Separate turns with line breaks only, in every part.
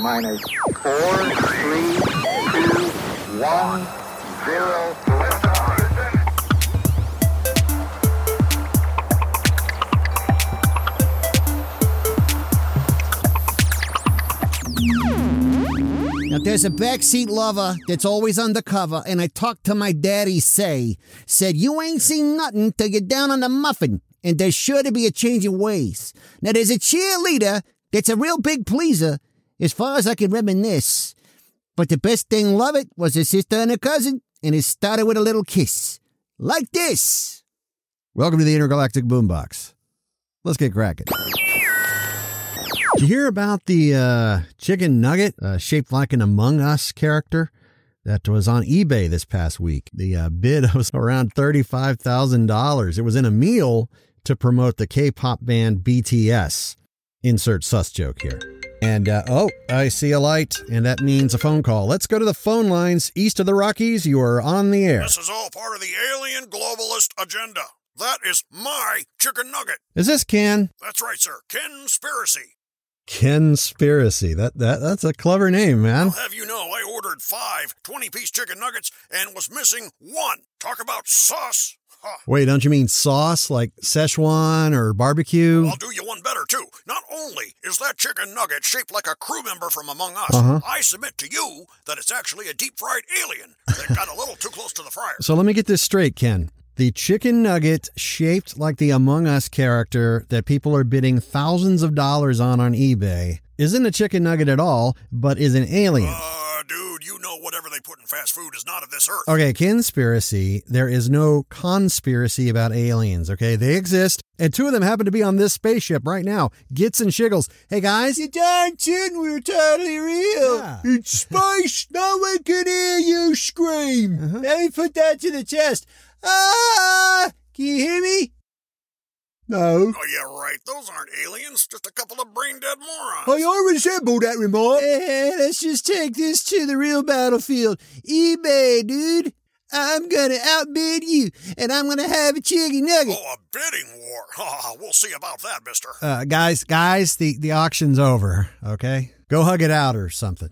Minus four, three, two, one, zero.
Now, there's a backseat lover that's always undercover, and I talked to my daddy, say, said, You ain't seen nothing till you're down on the muffin, and there's sure to be a change in ways. Now, there's a cheerleader that's a real big pleaser, as far as I can reminisce. But the best thing love it was her sister and her cousin, and it started with a little kiss. Like this.
Welcome to the Intergalactic Boombox. Let's get cracking. Did you hear about the uh, chicken nugget uh, shaped like an Among Us character that was on eBay this past week? The uh, bid was around $35,000. It was in a meal to promote the K pop band BTS. Insert sus joke here. And uh, oh, I see a light, and that means a phone call. Let's go to the phone lines east of the Rockies. You are on the air.
This is all part of the alien globalist agenda. That is my chicken nugget.
Is this Ken?
That's right, sir. Conspiracy.
Conspiracy. That that that's a clever name, man.
I'll have you know, I ordered five 20 piece chicken nuggets and was missing one. Talk about sauce. Huh.
Wait, don't you mean sauce like Szechuan or barbecue?
I'll do you one better, too. Not only is that chicken nugget shaped like a crew member from Among Us,
Uh-huh.
I submit to you that it's actually a deep fried alien that got a little too close to the fryer.
So let me get this straight, Ken. The chicken nugget shaped like the Among Us character that people are bidding thousands of dollars on on eBay isn't a chicken nugget at all, but is an alien.
Uh, dude, you know whatever they put in fast food is not of this earth.
Okay, conspiracy. There is no conspiracy about aliens, okay? They exist, and two of them happen to be on this spaceship right now. Gits and Shiggles. Hey, guys. You darn tootin' we're totally real.
Yeah.
It's space. No one can hear you scream. Let me put that to the test. Ah! Can you hear me? No.
Oh, yeah, right. Those aren't aliens, just a couple of brain dead morons.
I resemble that remark. Eh, let's just take this to the real battlefield. eBay, dude. I'm gonna outbid you, and I'm gonna have a chicken nugget.
Oh, a bidding war. Ha, we'll see about that, mister.
Uh, guys, guys, the, the auction's over, okay? Go hug it out or something.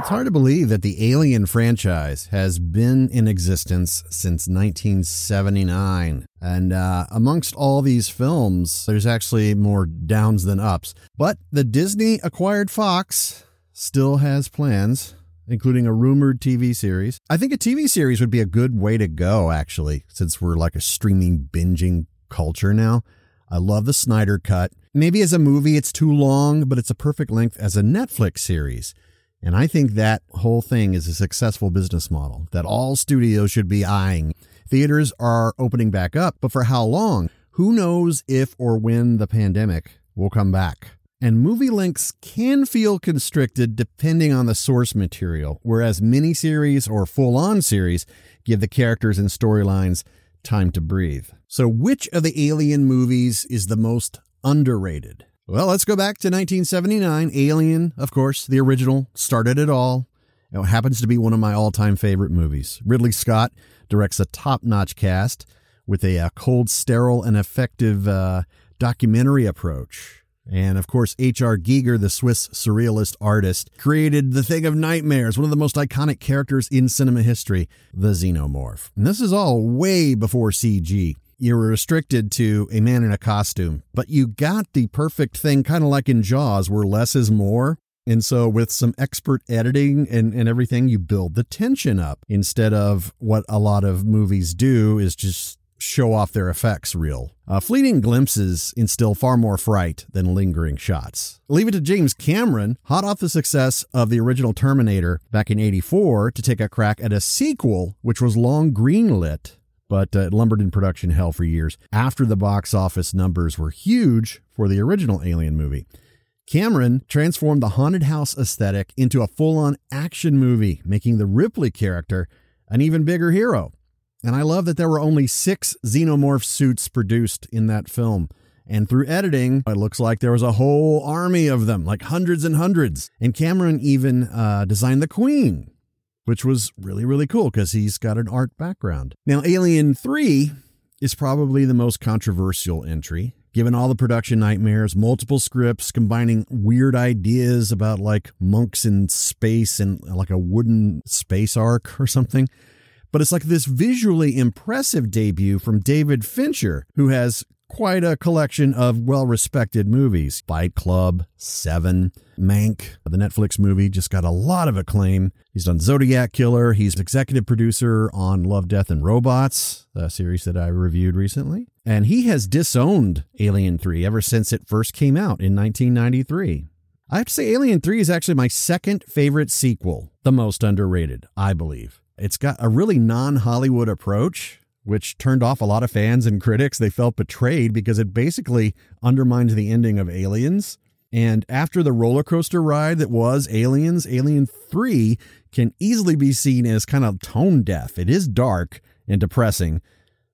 It's hard to believe that the Alien franchise has been in existence since 1979. And uh, amongst all these films, there's actually more downs than ups. But the Disney acquired Fox still has plans, including a rumored TV series. I think a TV series would be a good way to go, actually, since we're like a streaming binging culture now. I love the Snyder Cut. Maybe as a movie, it's too long, but it's a perfect length as a Netflix series. And I think that whole thing is a successful business model that all studios should be eyeing. Theaters are opening back up, but for how long? Who knows if or when the pandemic will come back? And movie links can feel constricted depending on the source material, whereas miniseries or full on series give the characters and storylines time to breathe. So, which of the Alien movies is the most underrated? Well, let's go back to 1979. Alien, of course, the original, started it all. It happens to be one of my all time favorite movies. Ridley Scott directs a top notch cast with a, uh cold, sterile, and effective uh, documentary approach. And of course, H.R. Giger, the Swiss surrealist artist, created the Thing of Nightmares, one of the most iconic characters in cinema history, the Xenomorph. And this is all way before CG. You were restricted to a man in a costume, but you got the perfect thing, kind of like in Jaws, where less is more. And so, with some expert editing and, and everything, you build the tension up instead of what a lot of movies do is just show off their effects reel. Uh, fleeting glimpses instill far more fright than lingering shots. Leave it to James Cameron, hot off the success of the original Terminator back in 84, to take a crack at a sequel which was long greenlit but uh, it lumbered in production hell for years after the box office numbers were huge for the original Alien movie. Cameron transformed the haunted house aesthetic into a full on action movie, making the Ripley character an even bigger hero. And I love that there were only six xenomorph suits produced in that film. And through editing, it looks like there was a whole army of them, like hundreds and hundreds. And Cameron even uh, designed the Queen, which was really, really cool because he's got an art background. Now, Alien 3 is probably the most controversial entry given all the production nightmares, multiple scripts combining weird ideas about like monks in space and like a wooden space ark or something. But it's like this visually impressive debut from David Fincher, who has quite a collection of well respected movies. Fight Club, Seven, Mank, the Netflix movie, just got a lot of acclaim. He's done Zodiac Killer. He's executive producer on Love, Death, and Robots, a series that I reviewed recently. And he has disowned Alien 3 ever since it first came out in 1993. I have to say, Alien 3 is actually my second favorite sequel, the most underrated, I believe. It's got a really non Hollywood approach which turned off a lot of fans and critics. They felt betrayed because it basically undermined the ending of Aliens. And after the roller coaster ride that was Aliens, Alien 3 can easily be seen as kind of tone deaf. It is dark and depressing,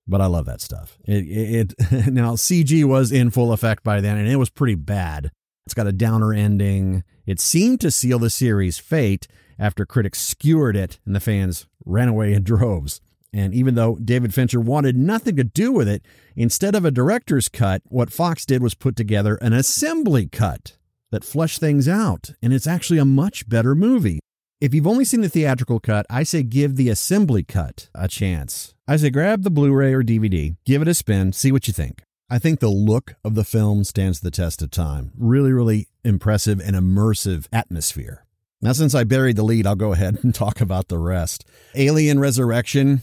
but I love that stuff. It, it, it now CG was in full effect by then and it was pretty bad. It's got a downer ending. It seemed to seal the series' fate after critics skewered it and the fans ran away in droves. And even though David Fincher wanted nothing to do with it, instead of a director's cut, what Fox did was put together an assembly cut that fleshed things out. And it's actually a much better movie. If you've only seen the theatrical cut, I say give the assembly cut a chance. I say grab the Blu ray or DVD, give it a spin, see what you think. I think the look of the film stands the test of time. Really, really impressive and immersive atmosphere. Now, since I buried the lead, I'll go ahead and talk about the rest. Alien Resurrection,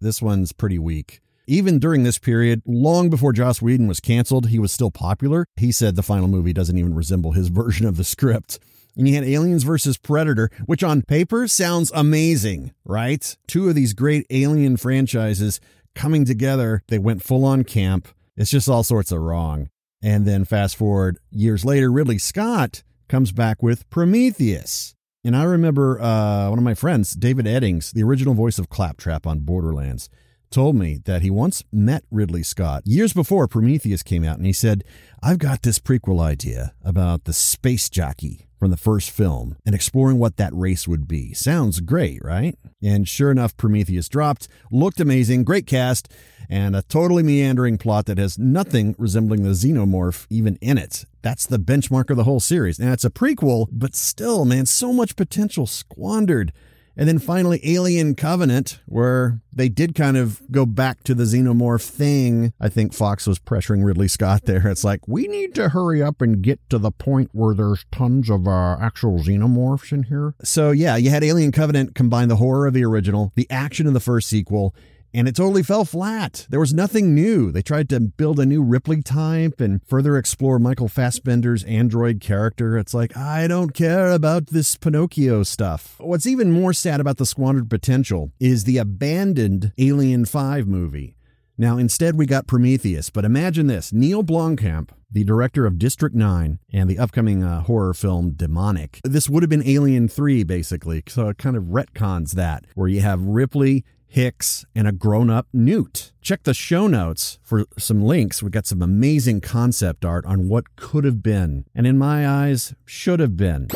this one's pretty weak. Even during this period, long before Joss Whedon was canceled, he was still popular. He said the final movie doesn't even resemble his version of the script. And you had Aliens versus Predator, which on paper sounds amazing, right? Two of these great alien franchises coming together. They went full on camp. It's just all sorts of wrong. And then fast forward years later, Ridley Scott comes back with Prometheus. And I remember uh, one of my friends, David Eddings, the original voice of Claptrap on Borderlands, told me that he once met Ridley Scott years before Prometheus came out. And he said, I've got this prequel idea about the space jockey from the first film and exploring what that race would be. Sounds great, right? And sure enough, Prometheus dropped, looked amazing, great cast, and a totally meandering plot that has nothing resembling the xenomorph even in it. That's the benchmark of the whole series. Now, it's a prequel, but still, man, so much potential squandered. And then finally, Alien Covenant, where they did kind of go back to the xenomorph thing. I think Fox was pressuring Ridley Scott there. It's like, we need to hurry up and get to the point where there's tons of uh, actual xenomorphs in here. So, yeah, you had Alien Covenant combine the horror of the original, the action of the first sequel, and it totally fell flat. There was nothing new. They tried to build a new Ripley type and further explore Michael Fassbender's android character. It's like, I don't care about this Pinocchio stuff. What's even more sad about the squandered potential is the abandoned Alien 5 movie. Now, instead, we got Prometheus, but imagine this Neil Blomkamp, the director of District 9 and the upcoming uh, horror film Demonic. This would have been Alien 3, basically, so it kind of retcons that, where you have Ripley Hicks, and a grown up Newt. Check the show notes for some links. We got some amazing concept art on what could have been, and in my eyes, should have been.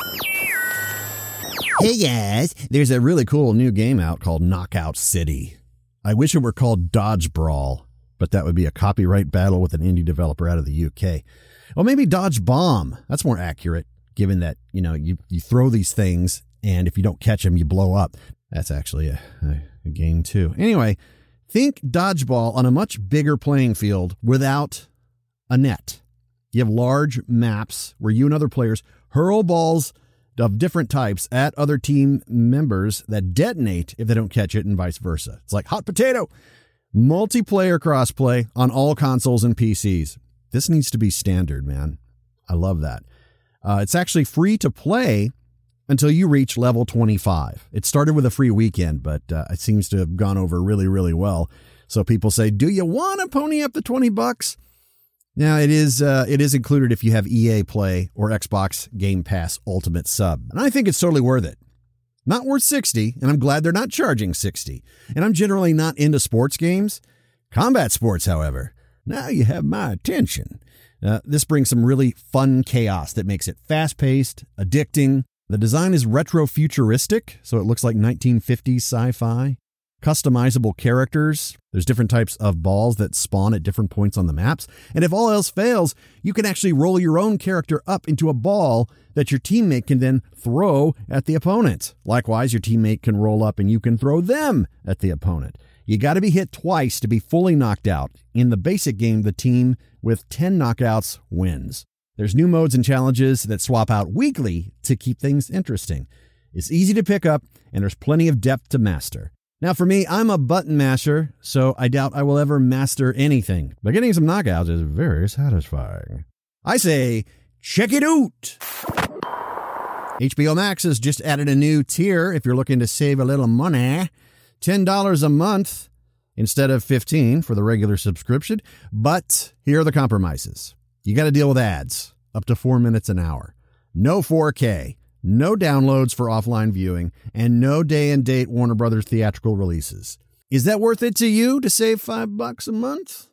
Hey guys, there's a really cool new game out called Knockout City. I wish it were called Dodge Brawl, but that would be a copyright battle with an indie developer out of the UK. Well, maybe Dodge Bomb. That's more accurate, given that, you know, you, you throw these things and if you don't catch them, you blow up. That's actually a, a game too. Anyway, think dodgeball on a much bigger playing field without a net. You have large maps where you and other players hurl balls of different types at other team members that detonate if they don't catch it and vice versa. It's like hot potato. Multiplayer crossplay on all consoles and PCs. This needs to be standard, man. I love that. Uh, it's actually free to play until you reach level 25. It started with a free weekend, but uh, it seems to have gone over really, really well. So people say, "Do you want to pony up the 20 bucks?" Now it is uh, it is included if you have EA Play or Xbox Game Pass Ultimate Sub, and I think it's totally worth it. Not worth 60, and I'm glad they're not charging 60. And I'm generally not into sports games. Combat sports, however, now you have my attention. Uh, this brings some really fun chaos that makes it fast paced, addicting, the design is retro futuristic, so it looks like 1950s sci fi. customizable characters. There's different types of balls that spawn at different points on the maps. And if all else fails, you can actually roll your own character up into a ball that your teammate can then throw at the opponent. Likewise, your teammate can roll up and you can throw them at the opponent. You got to be hit twice to be fully knocked out. In the basic game, the team with 10 knockouts wins. There's new modes and challenges that swap out weekly to keep things interesting. It's easy to pick up, and there's plenty of depth to master. Now, for me, I'm a button masher, so I doubt I will ever master anything, but getting some knockouts is very satisfying. I say, check it out! HBO Max has just added a new tier if you're looking to save a little money. $10 a month instead of 15 for the regular subscription, but here are the compromises. You got to deal with ads up to 4 minutes an hour. No 4K, no downloads for offline viewing, and no day and date Warner Brothers theatrical releases. Is that worth it to you to save 5 bucks a month?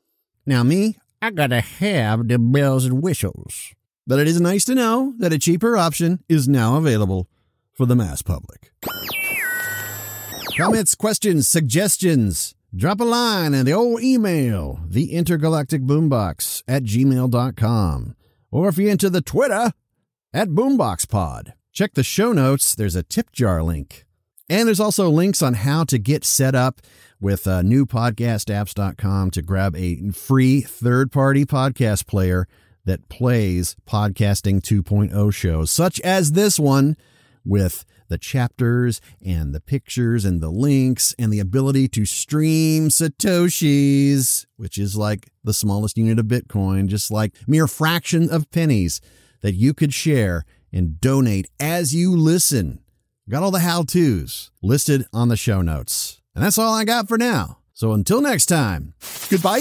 Now me, I got to have the bells and whistles. But it is nice to know that a cheaper option is now available for the mass public. Comments, questions, suggestions. Drop a line in the old email, the intergalactic boombox at gmail.com. Or if you're into the Twitter, at boomboxpod. Check the show notes, there's a tip jar link. And there's also links on how to get set up with uh, newpodcastapps.com to grab a free third party podcast player that plays podcasting 2.0 shows, such as this one with the chapters and the pictures and the links and the ability to stream Satoshis, which is like the smallest unit of Bitcoin, just like mere fraction of pennies that you could share and donate as you listen. Got all the how to's listed on the show notes. And that's all I got for now. So until next time, goodbye.